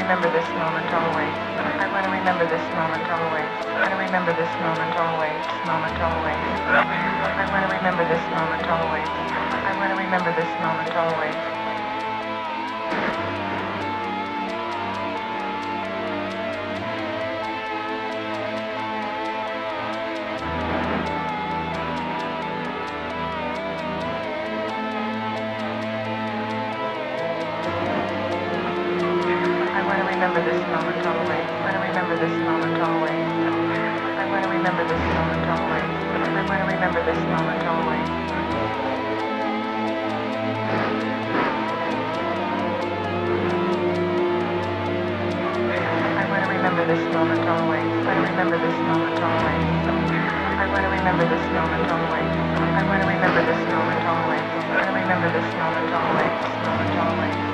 remember this moment always. I want to remember this moment always. I want to remember this moment always. Moment always. I want to remember this moment always. I want to remember this moment always. remember this moment always. I'm to remember this moment always. I'm going to remember this moment always. I'm going to remember this moment always. I'm to remember this moment always. I'm to remember this moment always. I want to remember this moment always. I want to remember this moment always. I'm to remember this moment always. Moment always.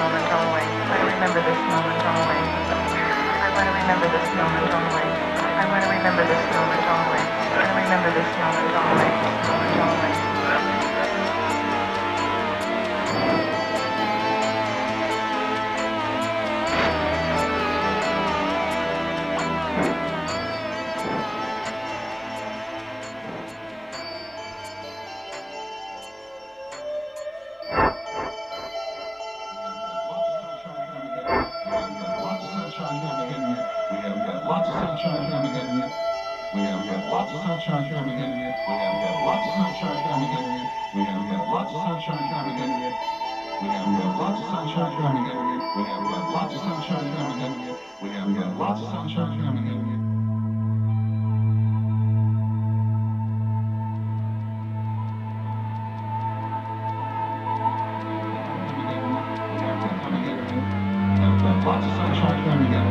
Moment. I want to remember this moment always. I want to remember this moment always. I want to remember this moment always. I remember this moment always. lots of sunshine coming in here. We have had lots of sunshine coming in here. We have had lots of sunshine coming in here. We have had lots of sunshine coming in here. We have had lots of sunshine coming in here. We have had lots of sunshine coming in here. We have had lots of sunshine coming in here. Lots of sunshine coming in.